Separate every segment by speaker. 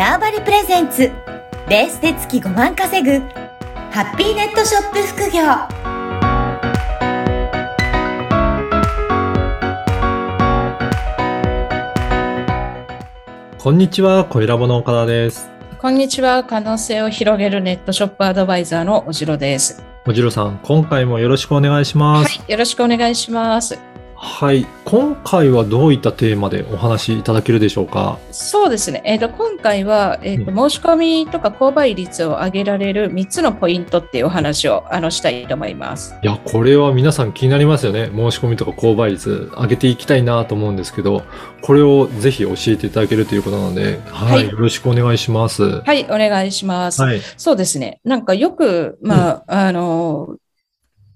Speaker 1: ターバリプレゼンツベースで月5万稼ぐハッピーネットショップ副業
Speaker 2: こんにちは、小ラボの岡田です。
Speaker 3: こんにちは。可能性を広げるネットショップアドバイザーのおじろです。
Speaker 2: おじろさん、今回もよろしくお願いします。
Speaker 3: はい。よろしくお願いします。
Speaker 2: はい。今回はどういったテーマでお話しいただけるでしょうか？
Speaker 3: そうですね。えっ、と、今回は、えっ、と、
Speaker 2: う
Speaker 3: 申し込みとか購買率を上げられる3つのポイントっていうお話を、あの、したいと思います。
Speaker 2: いや、これは皆さん気になりますよね。申し込みとか購買率上げていきたいなと思うんですけど、これをぜひ教えていただけるということなので、はい。
Speaker 3: はい
Speaker 2: よろしくお願いします。は
Speaker 3: はい。お願いします。
Speaker 2: い。
Speaker 3: そうですね。なんかよく、まあ、あの、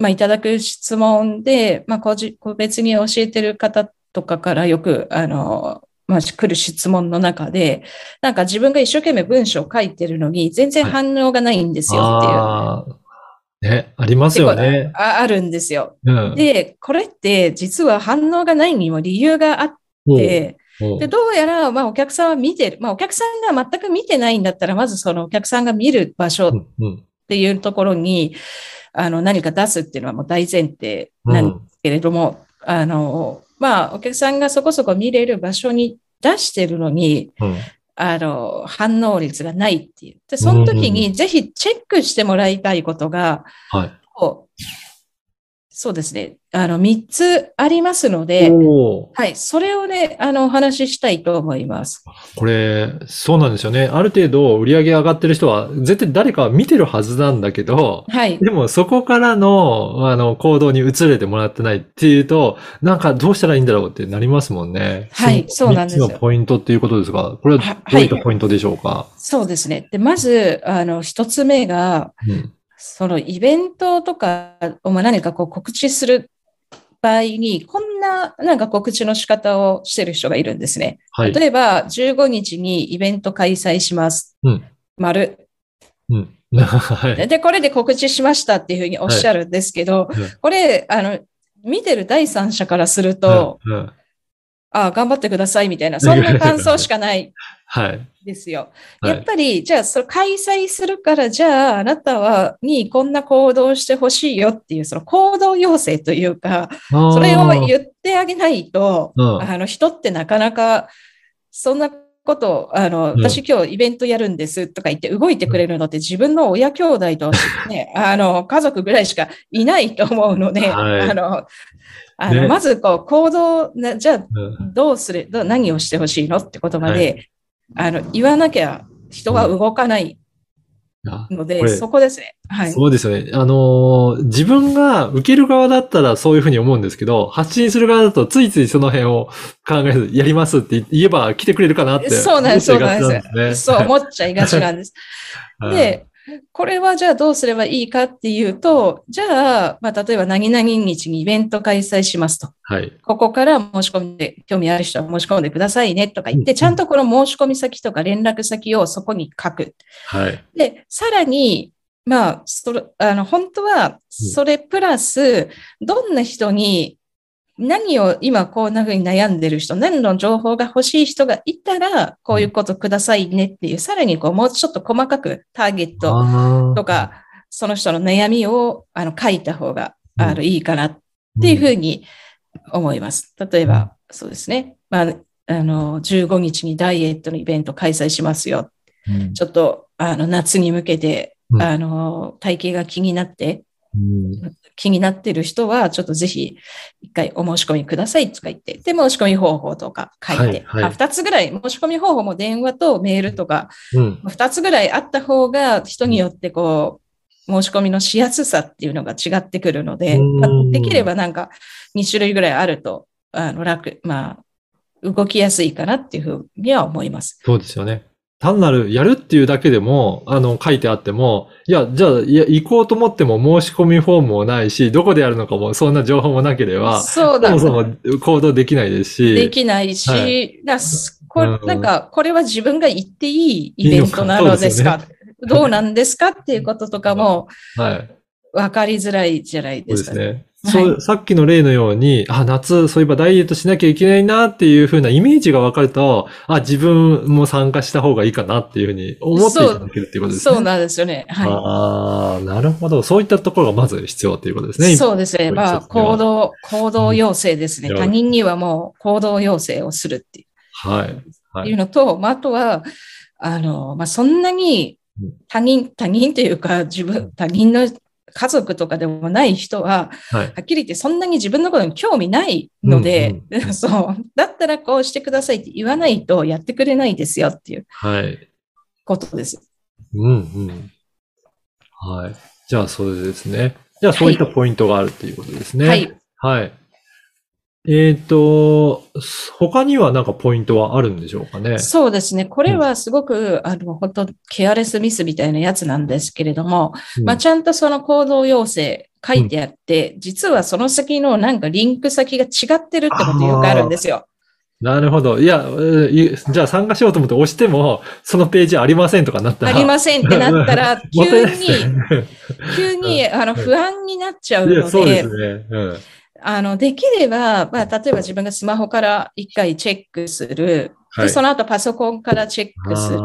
Speaker 3: まあ、いただく質問で、まあ、個別に教えてる方とかからよく、あの、まあ、来る質問の中で、なんか自分が一生懸命文章を書いてるのに、全然反応がないんですよっていう。
Speaker 2: あーね、ありますよね。
Speaker 3: ああるんですよ。
Speaker 2: うん。
Speaker 3: で、これって実は反応がないにも理由があって、で、どうやら、まあ、お客さんは見てる。まあ、お客さんが全く見てないんだったら、まずそのお客さんが見る場所っていうところに、あの、何か出すっていうのはもう大前提なんですけれども、あの、まあ、お客さんがそこそこ見れる場所に出してるのに、
Speaker 2: うん
Speaker 3: あの、反応率がないっていう。で、その時にぜひチェックしてもらいたいことが、
Speaker 2: はい。
Speaker 3: そうですね。あの、3つありますので、はい。それをね、あの、お話ししたいと思います。
Speaker 2: これ、そうなんですよね。ある程度売り上げ上がってる人は、絶対誰かは見てるはずなんだけど、
Speaker 3: はい。
Speaker 2: でもそこからの、あの、行動に移れてもらってないっていうと、なんかどうしたらいいんだろうってなりますもんね。
Speaker 3: はいそうなんですよ
Speaker 2: 3つのポイントっていうことですが、これは
Speaker 3: は
Speaker 2: どういったポイントでしょうか、
Speaker 3: そうですね。で、まず、あの、一つ目が、
Speaker 2: うん
Speaker 3: そのイベントとかをまあ何かこう告知する場合に、こんななんか告知の仕方をしてる人がいるんですね。
Speaker 2: はい。
Speaker 3: 例えば、15日にイベント開催します。
Speaker 2: うん
Speaker 3: 丸。
Speaker 2: うん。はい。
Speaker 3: で、これで告知しましたっていうふうにおっしゃるんですけど、
Speaker 2: はいうん
Speaker 3: これ、あの、見てる第三者からすると、
Speaker 2: うんうん
Speaker 3: ああ、頑張ってくださいみたいな、そんな感想しかない
Speaker 2: はい。
Speaker 3: ですよ。
Speaker 2: はい
Speaker 3: やっぱり、じゃあ、それ開催するから、じゃあ、あなたは、にこんな行動をしてほしいよっていう、その行動要請というか、それを言ってあげないと、
Speaker 2: うん
Speaker 3: あの、人ってなかなか、そんなことを、あの、
Speaker 2: うん。
Speaker 3: 私今日イベントやるんですとか言って動いてくれるのって自分の親兄弟と、ね、あの、家族ぐらいしかいないと思うので、
Speaker 2: はい。
Speaker 3: あの、あの、
Speaker 2: ね。
Speaker 3: まずこう、行動な、じゃあ、
Speaker 2: うん。
Speaker 3: どうする、何をしてほしいの？ってことまで、
Speaker 2: は
Speaker 3: あの、言わなきゃ人は動かない
Speaker 2: あ
Speaker 3: ので、そこですね。はい。
Speaker 2: そうですよね。あのー自分が受ける側だったらそういうふうに思うんですけど、発信する側だとついついその辺を考えず、やりますって言えば来てくれるかなって。
Speaker 3: そうなんです、そうなんです。そう
Speaker 2: ね。
Speaker 3: 思っちゃいがちなんです。
Speaker 2: はい、
Speaker 3: で、これはじゃあどうすればいいかっていうと、じゃあ、まあ、例えば何々日にイベント開催しますと。
Speaker 2: はい。
Speaker 3: ここから申し込んで、興味ある人は申し込んでくださいねとか言って、
Speaker 2: うん
Speaker 3: ちゃんとこの申し込み先とか連絡先をそこに書く。
Speaker 2: はい。
Speaker 3: で、さらに、まあ、それ、あの、本当は、それプラス、どんな人に、何を今こんな風に悩んでる人、何の情報が欲しい人がいたら、こういうことくださいねっていう、さらにこう、もうちょっと細かくターゲットとか、その人の悩みを、あの、書いた方が、あの、
Speaker 2: うん
Speaker 3: いいかなっていうふうに思います。例えば、そうですね。まあ、あの、15日にダイエットのイベント開催しますよ。
Speaker 2: うん
Speaker 3: ちょっと、あの、夏に向けて、
Speaker 2: うん
Speaker 3: あの、体型が気になって、
Speaker 2: うん
Speaker 3: 気になってる人は、ちょっとぜひ、一回お申し込みくださいとか言って、で、申し込み方法とか書いて、
Speaker 2: はいはい
Speaker 3: あ二つぐらい、申し込み方法も電話とメールとか、
Speaker 2: うん。
Speaker 3: 二つぐらいあった方が、人によってこう、申し込みのしやすさっていうのが違ってくるので、
Speaker 2: うん
Speaker 3: まあできればなんか2種類ぐらいあると、あの、楽、まあ、動きやすいかなっていうふうには思います。
Speaker 2: そうですよね。単なる、やるっていうだけでも、あの、書いてあっても、いや、じゃあ、いや、行こうと思っても申し込みフォームもないし、どこでやるのかも、そんな情報もなければ、
Speaker 3: そうだ。
Speaker 2: そもそも行動できないですし。
Speaker 3: できないし、
Speaker 2: はい
Speaker 3: だすこなんか、これは自分が行っていいイベントなのですか？
Speaker 2: いいのか
Speaker 3: どうなんですか？っていうこととかも
Speaker 2: はい。
Speaker 3: 分かりづらいじゃない
Speaker 2: そう
Speaker 3: でか。
Speaker 2: ですすね。そう、
Speaker 3: はい
Speaker 2: さっきの例のように、あ、夏、そういえばダイエットしなきゃいけないなっていう風なイメージが分かると、あ、自分も参加した方がいいかなっていうふうに思っていただけるっていうことですね。
Speaker 3: そうなんですよね。は
Speaker 2: ああ、なるほど。そういったところがまず必要ということですね。
Speaker 3: い。そうですね。まあ、行動、行動要請ですね。
Speaker 2: うん
Speaker 3: 他人にはもう行動要請をするっていう。
Speaker 2: はい。はい
Speaker 3: いうのと、まあ、あとは、あの、まあ、そんなに
Speaker 2: うん
Speaker 3: 他人、他人というか、自分、他人の家族とかでもない人は、
Speaker 2: はい。
Speaker 3: はっきり言ってそんなに自分のことに興味ないので、
Speaker 2: うんうん
Speaker 3: そう、だったらこうしてくださいって言わないとやってくれないですよっていう
Speaker 2: はい。
Speaker 3: ことです。
Speaker 2: うんうん。はい。じゃあ、そうですね。じゃあ、そういったポイントがあるっていうことですね。
Speaker 3: はい。
Speaker 2: はい。えっ、と、他にはなんかポイントはあるんでしょうかね？
Speaker 3: そうですね。これはすごく、あの、本当ケアレスミスみたいなやつなんですけれども、
Speaker 2: うん
Speaker 3: まあ、ちゃんとその行動要請書いてあって、実はその先のなんかリンク先が違ってるってことよくあるんですよ。
Speaker 2: なるほど。いや、じゃあ参加しようと思って押しても、そのページありませんとかなったら。
Speaker 3: ありませんってなったら、急に、急に、あの、不安になっちゃうの
Speaker 2: そうで、
Speaker 3: です
Speaker 2: ね。うん。
Speaker 3: あの、できれば、まあ、例えば自分がスマホから一回チェックする。
Speaker 2: はい
Speaker 3: で、その後パソコンからチェックする。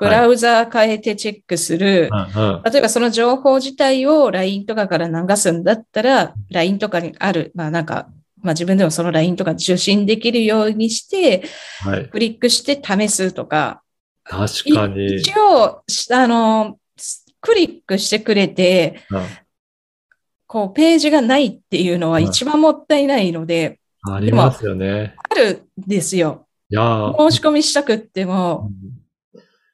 Speaker 3: ブラウザー変えてチェックする。
Speaker 2: はい
Speaker 3: 例えばその情報自体を LINE とかから流すんだったら、LINE とかにある、まあなんか、まあ自分でもその LINE とか受信できるようにして、
Speaker 2: はい。
Speaker 3: クリックして試すとか、
Speaker 2: 確かに。
Speaker 3: 一応、しあの、クリックしてくれて、
Speaker 2: うん
Speaker 3: こう、ページがないっていうのは一番もったいないので、
Speaker 2: ありますよね。
Speaker 3: あるんですよ。
Speaker 2: いやー
Speaker 3: 申し込みしたくっても、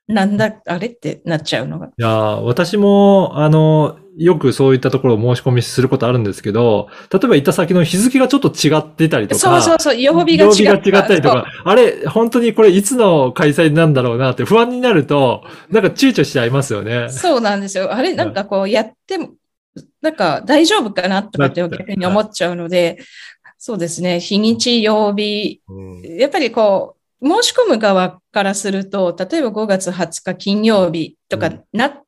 Speaker 3: なんだ、あれってなっちゃうのが。
Speaker 2: いやー私も、あの、よくそういったところを申し込みすることあるんですけど、例えば行った先の日付がちょっと違ってたりとか、
Speaker 3: そうそうそう、曜日が違った。
Speaker 2: 曜日が違ったりとか、あれ、本当にこれいつの開催なんだろうなって不安になると、なんか躊躇しちゃいますよね。
Speaker 3: そう。そうなんですよ。あれ、なんかこうやっても、なんか大丈夫かなとかって逆に思っちゃうので、そうですね、日にち、曜日、
Speaker 2: うん。
Speaker 3: やっぱりこう、申し込む側からすると、例えば5月20日金曜日とか
Speaker 2: うん
Speaker 3: な、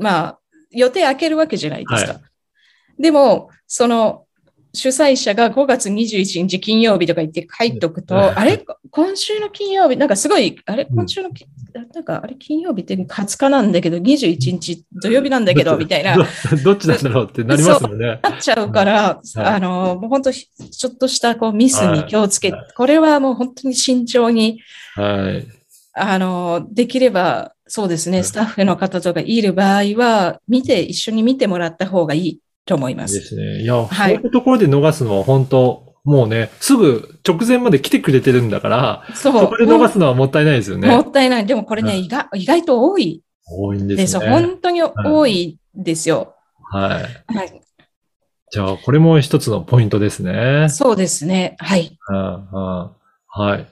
Speaker 3: まあ、予定開けるわけじゃないですか。
Speaker 2: は
Speaker 3: でも、その、主催者が5月21日金曜日とか言って書いとくと、
Speaker 2: うん。
Speaker 3: あれ？今週の金曜日、なんかすごい、あれ？
Speaker 2: うん。
Speaker 3: 今週のき、なんかあれ金曜日って20日なんだけど、21日土曜日なんだけど、みたいな、
Speaker 2: どどっちなんだろうってなりますよね。
Speaker 3: なっちゃうから、
Speaker 2: はい。
Speaker 3: あの、もう本当、ちょっとしたこうミスに気をつけ、
Speaker 2: はい。
Speaker 3: これはもう本当に慎重に、
Speaker 2: はい。
Speaker 3: あの、できれば、そうですね、
Speaker 2: はい。
Speaker 3: スタッフの方とかいる場合は、見て、一緒に見てもらった方がいいと思いま。
Speaker 2: いいですすね。いや、
Speaker 3: はい
Speaker 2: そういうところで逃すのは本当、もうね、すぐ直前まで来てくれてるんだから、
Speaker 3: そ
Speaker 2: こで逃すのはもったいないですよ
Speaker 3: も
Speaker 2: ね。
Speaker 3: ったいない。でもこれね、
Speaker 2: うん
Speaker 3: 意外意外と多い
Speaker 2: 多いん
Speaker 3: で
Speaker 2: すすね。
Speaker 3: 本当に多いですよ。
Speaker 2: はい。
Speaker 3: はい。
Speaker 2: じゃあ、これも一つのポイントですね。
Speaker 3: そうですね。はい。
Speaker 2: うんうんはい。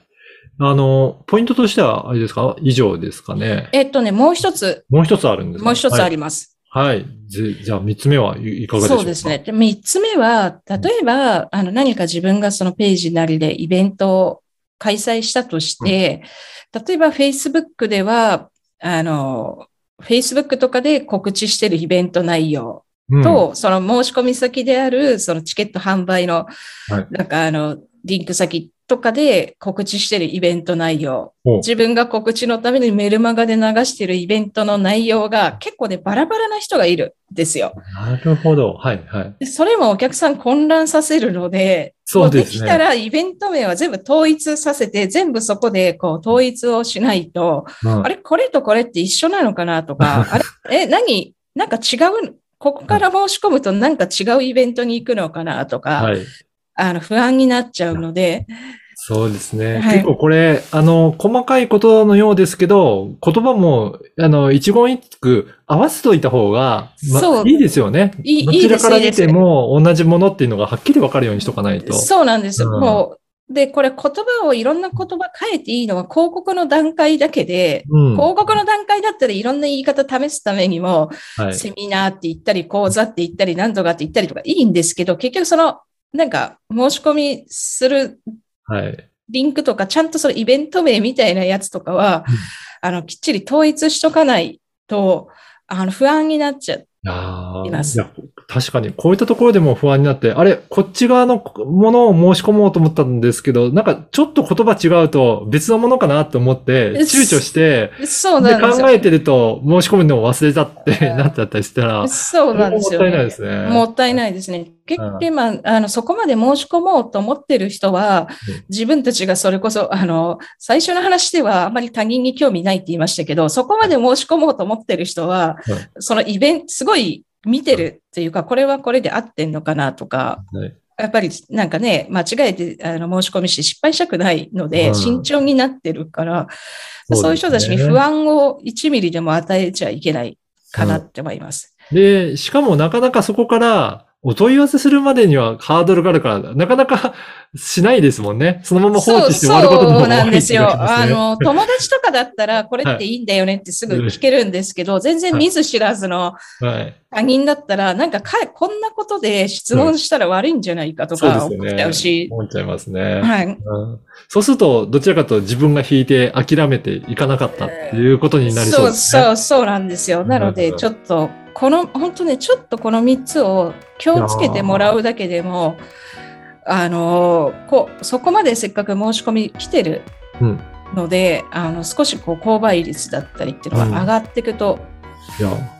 Speaker 2: あの、ポイントとしては、あれですか？以上ですかね。
Speaker 3: えっとね、もう一つ、
Speaker 2: もう一つあるんですか？
Speaker 3: もう一つあ
Speaker 2: り
Speaker 3: ります。
Speaker 2: はい。じじゃあ、三つ目はいいかがでしょうか？
Speaker 3: そうですね。。で三つ目は、例えば、あの、何か自分がそのページなりでイベントを開催したとして、例えば Facebook では、あの、Facebook とかで告知してるイベント内容
Speaker 2: うん、
Speaker 3: と、その申し込み先である、そのチケット販売の、
Speaker 2: はい
Speaker 3: なんかあの、リンク先とかで告知してるイベント内容、自分が告知のためにメルマガで流してるイベントの内容が結構ね、バラバラな人がいるんですよ。
Speaker 2: なるほど。はい、はい。
Speaker 3: でそれもお客さん混乱させるので、
Speaker 2: そうですね
Speaker 3: もきたらイベント名は全部統一させて、全部そこでこう統一をしないと、
Speaker 2: うん
Speaker 3: あれこれとこれって一緒なのかなとか、あれえ、何なんか違うここから申し込むとなんか違うイベントに行くのかなとか、
Speaker 2: はい。
Speaker 3: あの不安になっちゃうので、
Speaker 2: そうですね。
Speaker 3: はい
Speaker 2: 結構これ、あの、細かいことのようですけど、言葉も、あの、一言一句合わせといた方が、ま
Speaker 3: そう
Speaker 2: いいですよね。
Speaker 3: いい
Speaker 2: どちらから見ても同じものっていうのがはっきりわかるようにしとかないと。
Speaker 3: そうなんです。
Speaker 2: うん
Speaker 3: もう、で、これ言葉をいろんな言葉変えていいのは広告の段階だけで、
Speaker 2: うん。
Speaker 3: 広告の段階だったらいろんな言い方試すためにも、
Speaker 2: はい。
Speaker 3: セミナーって言ったり、講座って言ったり、なんとかって言ったりとかいいんですけど、結局その、なんか申し込みする
Speaker 2: はい。
Speaker 3: リンクとか、ちゃんとそのイベント名みたいなやつとかは、
Speaker 2: うん。
Speaker 3: あの、きっちり統一しとかないと、あの、不安になっちゃっ
Speaker 2: い
Speaker 3: ます
Speaker 2: いや確かに、こういったところでも不安になって、あれ、こっち側のものを申し込もうと思ったんですけど、なんかちょっと言葉違うと別のものかなと思って、
Speaker 3: え
Speaker 2: 躊躇して、
Speaker 3: そう
Speaker 2: で
Speaker 3: なんですよ。
Speaker 2: 考えてると申し込むのを忘れたってなっちゃったりしたら、
Speaker 3: そうなんですよ、
Speaker 2: それももったいないですね。
Speaker 3: もったいないですね。結
Speaker 2: うん
Speaker 3: 局、まあ、あの、そこまで申し込もうと思ってる人は
Speaker 2: うん、
Speaker 3: 自分たちがそれこそ、あの、最初の話ではあまり他人に興味ないって言いましたけど、そこまで申し込もうと思ってる人は、そのイベント、すごい見てるっていうか、これはこれで合ってんのかなとか、
Speaker 2: はい。
Speaker 3: やっぱりなんかね、間違えてあの申し込みして失敗したくないので、
Speaker 2: うん
Speaker 3: 慎重になってるから、
Speaker 2: そう
Speaker 3: そういう人たちに不安を1ミリでも与えちゃいけないかなって思います。
Speaker 2: で、しかもなかなかそこからお問い合わせするまでにはハードルがあるから、なかなか しないですもんね。そのまま放置して終わることの方
Speaker 3: そうなんですよ。あ
Speaker 2: ね
Speaker 3: の、友達とかだったら、これっていいんだよねってすぐ聞けるんですけど、全然見ず知らずの
Speaker 2: はい。
Speaker 3: 他人だったら、なんかかこんなことで質問したら悪いんじゃないかとか思っちゃうし、
Speaker 2: 思っちゃいますね。
Speaker 3: はい。
Speaker 2: うんそうすると、どちらかと自分が引いて諦めていかなかったっていうことになりそうですね。
Speaker 3: そう、そうなんですよ。なので、
Speaker 2: うん
Speaker 3: ちょっと、この、本当ね、ちょっとこの3つを気をつけてもらうだけでも、あの、こう、そこまでせっかく申し込み来てる
Speaker 2: うん。
Speaker 3: ので、あの、少しこう、購買率だったりっていうのが上がっていくと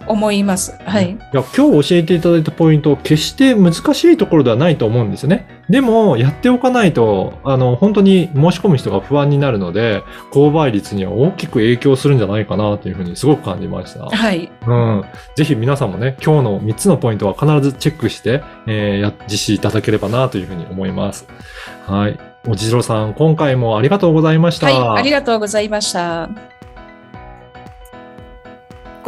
Speaker 3: 思います。はい。
Speaker 2: いや、今日教えていただいたポイント、決して難しいところではないと思うんですよね。でも、やっておかないと、あの、本当に申し込む人が不安になるので、購買率には大きく影響するんじゃないかなというふうにすごく感じました。
Speaker 3: はい。
Speaker 2: うん。ぜひ皆さんもね、今日の3つのポイントは必ずチェックして、えーや、実施いただければなというふうに思います。はい。おじろさん、今回もありがとうございました。
Speaker 3: はい。ありがとうございました。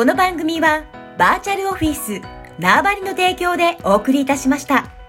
Speaker 1: この番組はバーチャルオフィス縄張りの提供でお送りいたしました。